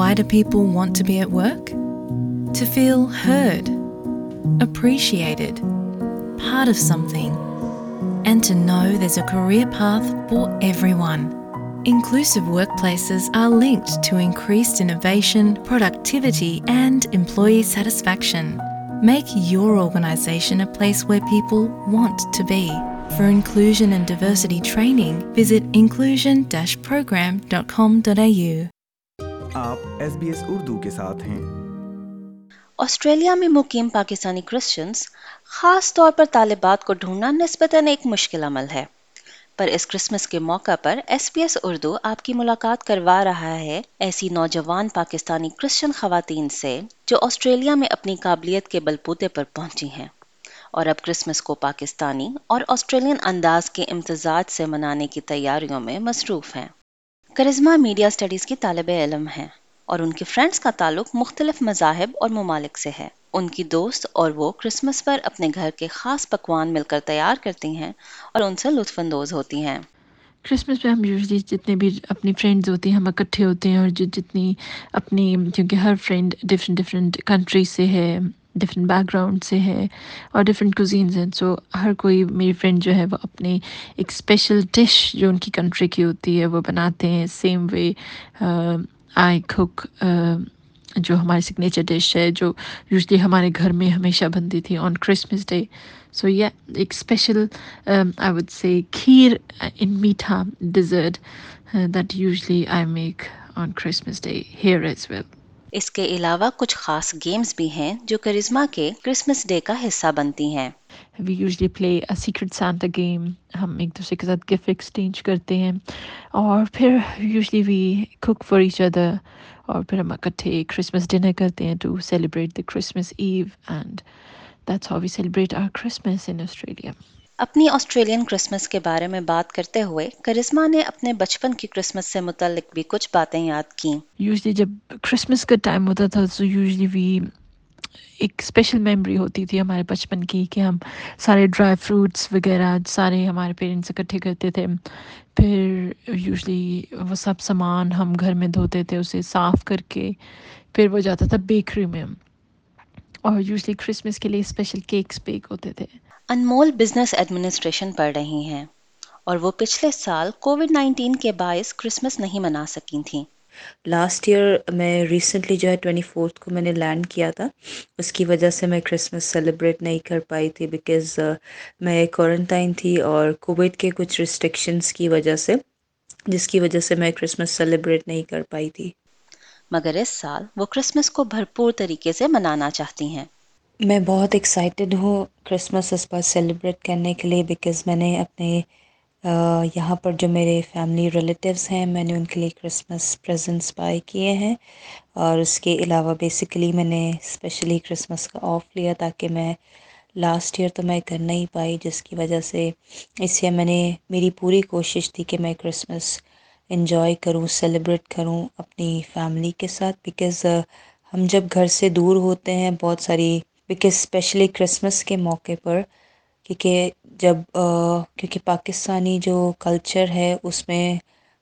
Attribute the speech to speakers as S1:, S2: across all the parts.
S1: Why do people want to be at work? To feel heard, appreciated, part of something, and to know there's a career path for everyone. Inclusive workplaces are linked to increased innovation, productivity, and employee satisfaction. Make your organisation a place where people want to be. For inclusion and diversity training, visit inclusion-program.com.au.
S2: آپ S B S Urdu کے ساتھ ہیں۔
S3: Australia میں مقیم Pakistani Christians خاص طور پر طالبات کو ڈھونڈنا نسبتاً ایک مشکل عمل ہے۔ پر اس کرسمس کے موقع پر ایس بی ایس اردو آپ کی ملاقات کروا رہا ہے ایسی نوجوان پاکستانی کرسچن خواتین سے جو آسٹریلیا میں اپنی قابلیت کے بلبوتے پر پہنچی ہیں۔ اور اب کرسمس کو پاکستانی اور آسٹریلین انداز کے امتزاج سے منانے کی تیاریوں میں مصروف ہیں۔ کرزما میڈیا اسٹڈیز کی طالب علم ہیں اور ان کے فرینڈز کا تعلق مختلف مذاہب اور ممالک سے ہے۔ ان کی دوست اور وہ کرسمس پر اپنے گھر کے خاص پکوان مل کر تیار کرتی ہیں اور ان سے لطف اندوز ہوتی ہیں۔
S4: کرسمس پہ ہم یوزلی جتنے بھی اپنی فرینڈز ہوتی ہیں، ہم اکٹھے ہوتے ہیں اور جتنی اپنی، کیونکہ ہر فرینڈ ڈفرینٹ ڈفرینٹ کنٹری سے ہے۔ ڈفرینٹ بیک گراؤنڈ سے ہیں اور ڈفرینٹ کوزینز ہیں. سو ہر کوئی میری فرینڈ جو ہے وہ اپنی ایک اسپیشل ڈش جو ان کی کنٹری کی ہوتی ہے وہ بناتے ہیں. سیم وے آئی کک جو ہماری سگنیچر ڈش ہے، جو یوزلی ہمارے گھر میں ہمیشہ بنتی تھی آن کرسمس ڈے سو یہ ایک اسپیشل آئی وڈ سے کھیر ان میٹھا dessert that usually I make on Christmas Day here as well
S3: اس کے علاوہ کچھ خاص گیمز بھی ہیں جو کرزما کے کرسمس ڈے کا حصہ بنتی ہیں۔
S4: We usually play secret Santa game ہم ایک دوسرے کے ساتھ گفٹ ایکسچینج کرتے ہیں اور پھر usually we cook for each other اور پھر ہم اکٹھے کرسمس ڈنر کرتے ہیں to celebrate the Christmas Eve and that's how we celebrate our Christmas in Australia
S3: اپنی آسٹریلین کرسمس کے بارے میں بات کرتے ہوئے کرزما نے اپنے بچپن کی کرسمس سے متعلق بھی کچھ باتیں یاد کیں۔
S4: یوزلی جب کرسمس کا ٹائم ہوتا تھا، تو یوزلی وی ایک اسپیشل میموری ہوتی تھی ہمارے بچپن کی، کہ ہم سارے ڈرائی فروٹس وغیرہ سارے ہمارے پیرنٹس اکٹھے کرتے تھے۔ پھر یوزلی وہ سب سامان ہم گھر میں دھوتے تھے، اسے صاف کر کے پھر وہ جاتا تھا بیکری میں۔ اور یوزلی کرسمس کے لیے اسپیشل کیکس بیک ہوتے تھے۔
S3: انمول بزنس ایڈمنسٹریشن پڑھ رہی ہیں اور وہ پچھلے سال کووڈ نائنٹین کے باعث کرسمس نہیں منا سکیں تھیں۔
S5: لاسٹ ایئر میں ریسنٹلی جو ہے ٹوینٹی فورتھ کو میں نے لینڈ کیا تھا اس کی وجہ سے میں کرسمس سیلیبریٹ نہیں کر پائی تھی بیکاز میں کوارنٹائن تھی اور کووڈ کے کچھ ریسٹرکشنس کی وجہ سے جس کی وجہ سے میں کرسمس سیلیبریٹ نہیں کر پائی تھی۔
S3: مگر اس سال وہ کرسمس کو بھرپور طریقے سے منانا چاہتی ہیں۔
S5: میں بہت ایکسائٹیڈ ہوں کرسمس اس پر سیلیبریٹ کرنے کے لیے بیکاز میں نے اپنے یہاں پر جو میرے فیملی ریلیٹیوز ہیں، میں نے ان کے لیے کرسمس پریزنٹس بائی کیے ہیں اور اس کے علاوہ بیسیکلی میں نے اسپیشلی کرسمس کا آف لیا تاکہ میں لاسٹ ایئر تو میں کر نہیں پائی جس کی وجہ سے اس لیے میں نے میری پوری کوشش تھی کہ میں کرسمس انجوائے کروں سیلیبریٹ کروں اپنی فیملی کے ساتھ بیکاز ہم جب گھر سے دور ہوتے ہیں، بہت ساری بکاز اسپیشلی کرسمس کے موقع پر، کیونکہ جب کیونکہ پاکستانی جو کلچر ہے، اس میں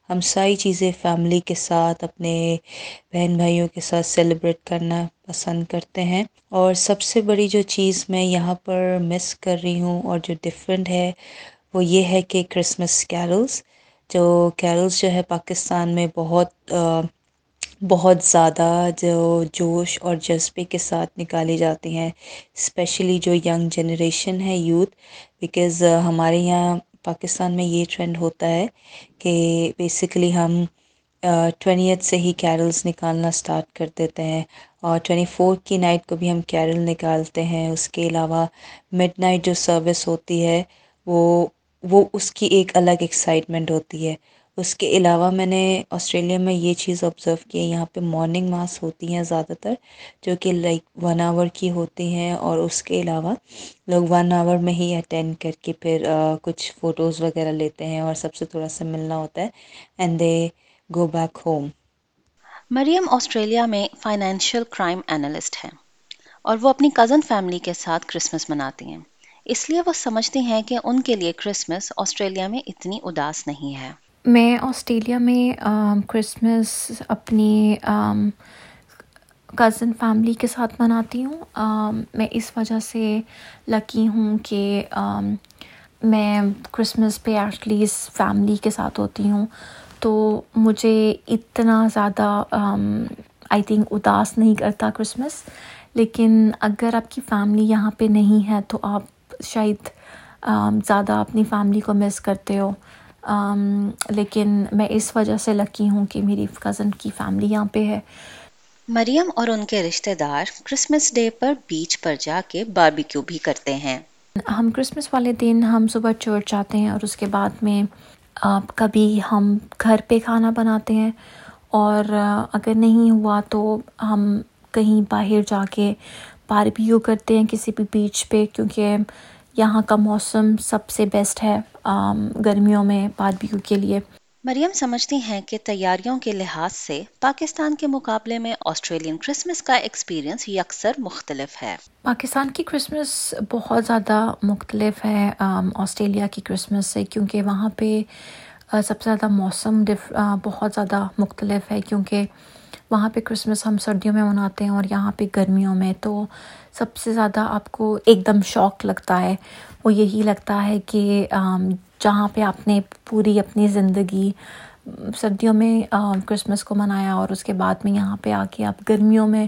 S5: ہم ساری چیزیں فیملی کے ساتھ، اپنے بہن بھائیوں کے ساتھ سیلیبریٹ کرنا پسند کرتے ہیں۔ اور سب سے بڑی جو چیز میں یہاں پر مس کر رہی ہوں اور جو ڈفرینٹ ہے، وہ یہ ہے کہ کرسمس کیرلز جو کیرلز جو ہے پاکستان میں بہت بہت زیادہ جو جوش اور جذبے کے ساتھ نکالی جاتی ہیں اسپیشلی جو ینگ جنریشن ہے یوتھ بیکاز ہمارے یہاں پاکستان میں یہ ٹرینڈ ہوتا ہے کہ بیسیکلی ہم ٹوینٹیتھ سے ہی کیرلس نکالنا اسٹارٹ کر دیتے ہیں اور ٹوینٹی فور کی نائٹ کو بھی ہم کیرل نکالتے ہیں۔ اس کے علاوہ مڈ نائٹ جو سروس ہوتی ہے، وہ وہ اس کی ایک الگ ایکسائٹمنٹ ہوتی ہے۔ اس کے علاوہ میں نے آسٹریلیا میں یہ چیز آبزرو کی ہے، یہاں پہ مارننگ ماس ہوتی ہیں زیادہ تر، جو کہ لائک ون آور کی ہوتی ہیں اور اس کے علاوہ لوگ ون آور میں ہی اٹینڈ کر کے پھر کچھ فوٹوز وغیرہ لیتے ہیں اور سب سے تھوڑا سا ملنا ہوتا ہے and they go back home
S3: Maryam Australia میں فائنینشیل کرائم انالسٹ ہیں اور وہ اپنی کزن فیملی کے ساتھ کرسمس مناتی ہیں۔ اس لیے وہ سمجھتی ہیں کہ ان کے لیے کرسمس آسٹریلیا میں اتنی اداس نہیں ہے۔
S6: میں آسٹریلیا میں کرسمس اپنی کزن فیملی کے ساتھ مناتی ہوں۔ میں اس وجہ سے لکی ہوں کہ میں کرسمس پہ ایٹ لیسٹ فیملی کے ساتھ ہوتی ہوں۔ تو مجھے اتنا زیادہ آئی تھنک اداس نہیں کرتا کرسمس۔ لیکن اگر آپ کی فیملی یہاں پہ نہیں ہے تو آپ شاید زیادہ اپنی فیملی کو مس کرتے ہو۔ لیکن میں اس وجہ سے لکی ہوں کہ میری کزن کی فیملی یہاں پہ ہے۔
S3: مریم اور ان کے رشتہ دار کرسمس ڈے پر بیچ پر جا کے باربیکیو بھی کرتے ہیں۔
S6: ہم کرسمس والے دن ہم صبح چرچ جاتے ہیں اور اس کے بعد میں کبھی ہم گھر پہ کھانا بناتے ہیں۔ اور اگر نہیں ہوا تو ہم کہیں باہر جا کے باربیو کرتے ہیں کسی بھی بیچ پہ کیونکہ یہاں کا موسم سب سے بیسٹ ہے گرمیوں میں باربیو کے لیے۔
S3: مریم سمجھتی ہیں کہ تیاریوں کے لحاظ سے پاکستان کے مقابلے میں آسٹریلین کرسمس کا ایکسپیرینس یکسر مختلف ہے۔
S6: پاکستان کی کرسمس بہت زیادہ مختلف ہے آسٹریلیا کی کرسمس سے کیونکہ وہاں پہ سب سے زیادہ موسم بہت زیادہ مختلف ہے کیونکہ وہاں پہ کرسمس ہم سردیوں میں مناتے ہیں اور یہاں پہ گرمیوں میں تو سب سے زیادہ آپ کو ایک دم شوق لگتا ہے۔ وہ یہی لگتا ہے کہ جہاں پہ آپ نے پوری اپنی زندگی سردیوں میں کرسمس کو منایا اور اس کے بعد میں یہاں پہ آ کے آپ گرمیوں میں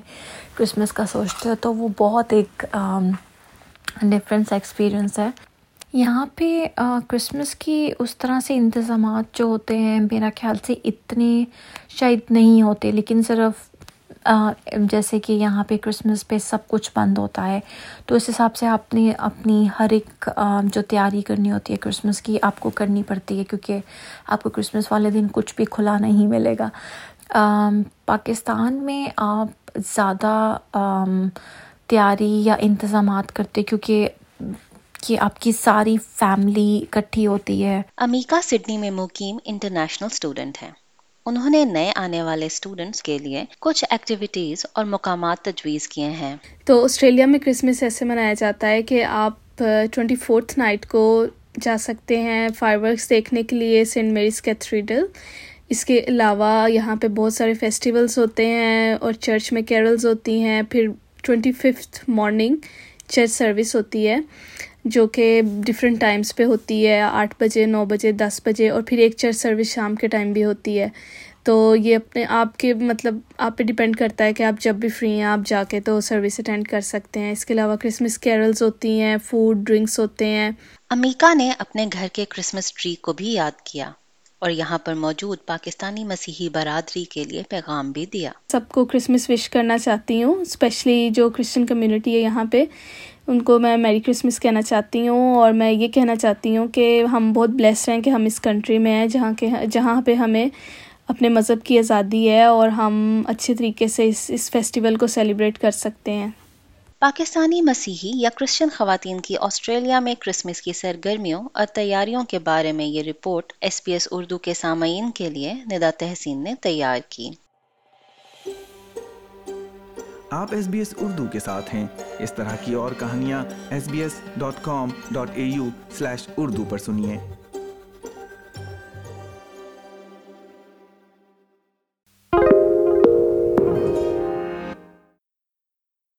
S6: کرسمس کا سوچتے ہو تو وہ بہت ایک ڈفرینس ایکسپیرئنس ہے۔ یہاں پہ کرسمس کی اس طرح سے انتظامات جو ہوتے ہیں، میرا خیال سے اتنے شاید نہیں ہوتے، لیکن صرف جیسے کہ یہاں پہ کرسمس پہ سب کچھ بند ہوتا ہے، تو اس حساب سے آپ نے اپنی ہر ایک جو تیاری کرنی ہوتی ہے کرسمس کی، آپ کو کرنی پڑتی ہے، کیونکہ آپ کو کرسمس والے دن کچھ بھی کھلا نہیں ملے گا۔ پاکستان میں آپ زیادہ تیاری یا انتظامات کرتے، کیونکہ کہ آپ کی ساری فیملی اکٹھی ہوتی ہے؟
S3: امیکا سڈنی میں مقیم انٹرنیشنل اسٹوڈنٹ ہیں۔ انہوں نے نئے آنے والے اسٹوڈنٹس کے لیے کچھ ایکٹیویٹیز اور مقامات تجویز کیے ہیں۔
S7: تو آسٹریلیا میں کرسمس ایسے منایا جاتا ہے کہ آپ ٹوینٹی فورتھ نائٹ کو جا سکتے ہیں فائر ورکس دیکھنے کے لیے سینٹ میریز کیتھریڈل اس کے علاوہ یہاں پہ بہت سارے فیسٹیولس ہوتے ہیں اور چرچ میں کیرلز ہوتی ہیں۔ پھر twenty fifth morning church service ہوتی ہے۔ جو کہ ڈفرینٹ ٹائمس پہ ہوتی ہے آٹھ بجے نو بجے دس بجے اور پھر ایک چرچ سروس شام کے ٹائم بھی ہوتی ہے۔ تو یہ اپنے آپ کے مطلب آپ پہ ڈپینڈ کرتا ہے کہ آپ جب بھی فری ہیں آپ جا کے تو سروس اٹینڈ کر سکتے ہیں۔ اس کے علاوہ کرسمس کیرلز ہوتی ہیں فوڈ ڈرنکس ہوتے ہیں۔
S3: امیکا نے اپنے گھر کے کرسمس ٹری کو بھی یاد کیا اور یہاں پر موجود پاکستانی مسیحی برادری کے لیے پیغام بھی دیا۔
S7: سب کو کرسمس وش کرنا چاہتی ہوں اسپیشلی جو کرسچن کمیونٹی ہے یہاں پہ۔ ان کو میں میری کرسمس کہنا چاہتی ہوں اور میں یہ کہنا چاہتی ہوں کہ ہم بہت بلیسڈ ہیں کہ ہم اس کنٹری میں ہیں جہاں کے جہاں پہ ہمیں اپنے مذہب کی آزادی ہے اور ہم اچھے طریقے سے اس اس فیسٹیول کو سیلیبریٹ کر سکتے ہیں۔
S3: پاکستانی مسیحی یا کرسچن خواتین کی آسٹریلیا میں کرسمس کی سرگرمیوں اور تیاریوں کے بارے میں یہ report S B S Urdu کے سامعین کے لیے ندا تحسین نے تیار کی۔
S2: آپ ایس بی ایس اردو کے ساتھ ہیں۔ اس طرح کی اور کہانیاں S B S dot com dot A U slash Urdu پر سنیے۔